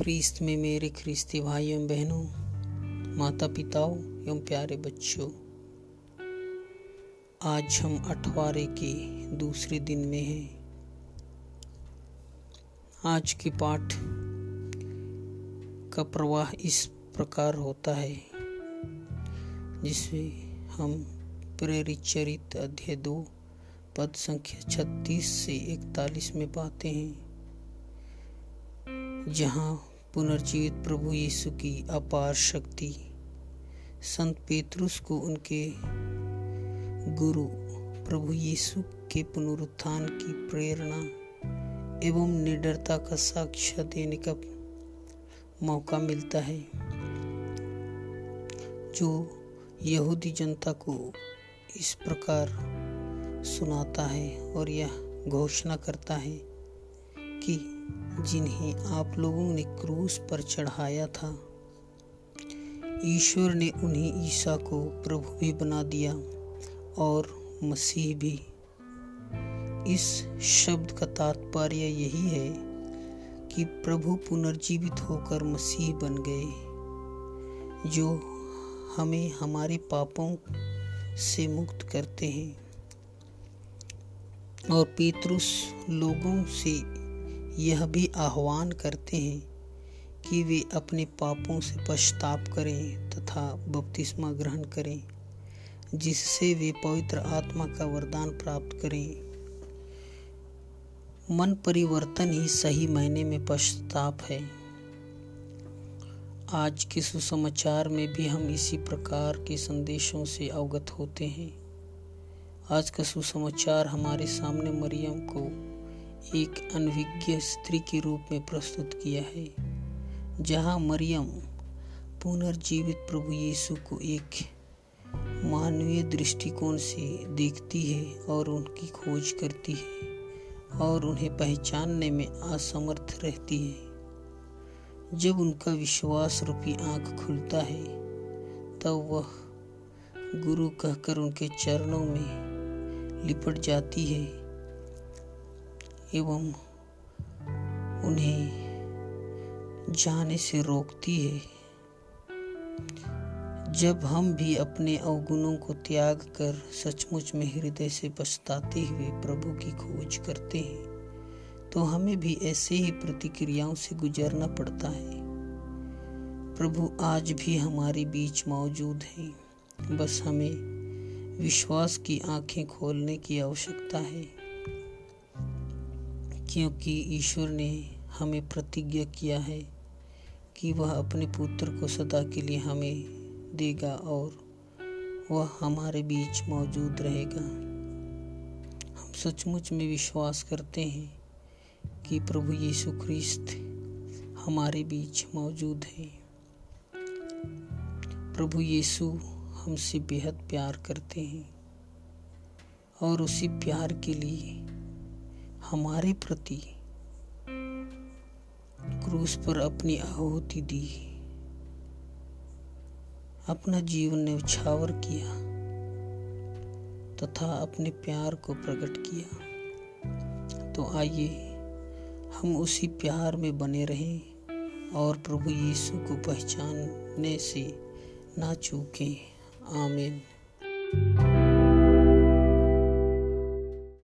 ख्रीस्त में मेरे ख्रिस्ती भाई एवं बहनों माता पिताओं एवं प्यारे बच्चों, आज हम अठवारे के दूसरे दिन में हैं। आज के पाठ का प्रवाह इस प्रकार होता है जिसे हम प्रेरित चरित अध्याय दो, पद संख्या छत्तीस से इकतालीस में पाते हैं, जहाँ पुनर्जीवित प्रभु यीशु की अपार शक्ति। संत पेतरुस को उनके गुरु प्रभु यीशु के पुनरुत्थान की प्रेरणा एवं निडरता का साक्ष्य देने का मौका मिलता है। जो यहूदी जनता को इस प्रकार सुनाता है और यह घोषणा करता है कि जिन्हें आप लोगों ने क्रूस पर चढ़ाया था। ईश्वर ने उन्हें ईसा को प्रभु भी बना दिया और मसीह भी। इस शब्द का तात्पर्य यही है कि प्रभु पुनर्जीवित होकर मसीह बन गए, जो हमें हमारे पापों से मुक्त करते हैं। और पेतरुस लोगों से यह भी आह्वान करते हैं कि वे अपने पापों से पश्चाताप करें तथा बपतिस्मा ग्रहण करें, जिससे वे पवित्र आत्मा का वरदान प्राप्त करें। मन परिवर्तन ही सही महीने में पश्चाताप है। आज के सुसमाचार में भी हम इसी प्रकार के संदेशों से अवगत होते हैं। आज का सुसमाचार हमारे सामने मरियम को एक अनभिज्ञ स्त्री के रूप में प्रस्तुत किया है, जहाँ मरियम पुनर्जीवित प्रभु यीशु को एक मानवीय दृष्टिकोण से देखती है और उनकी खोज करती है और उन्हें पहचानने में असमर्थ रहती है। जब उनका विश्वास रूपी आँख खुलता है, तब वह गुरु कहकर उनके चरणों में लिपट जाती है। एवं उन्हें जाने से रोकती है। जब हम भी अपने अवगुणों को त्याग कर सचमुच में हृदय से पछताते हुए प्रभु की खोज करते हैं तो हमें भी ऐसे ही प्रतिक्रियाओं से गुजरना पड़ता है। प्रभु, आज भी हमारे बीच मौजूद हैं। बस हमें विश्वास की आँखें खोलने की आवश्यकता है। क्योंकि ईश्वर ने हमें प्रतिज्ञा किया है कि वह अपने पुत्र को सदा के लिए हमें देगा और वह हमारे बीच मौजूद रहेगा। हम सचमुच में विश्वास करते हैं कि प्रभु यीशु ख्रिस्त हमारे बीच मौजूद है। प्रभु यीशु हमसे बेहद प्यार करते हैं और उसी प्यार के लिए हमारे प्रति क्रूस पर अपनी आहुति दी। अपना जीवन ने उछावर किया तथा अपने प्यार को प्रकट किया। तो आइए, हम उसी प्यार में बने रहें और प्रभु यीशु को पहचानने से ना चूकें। आमीन।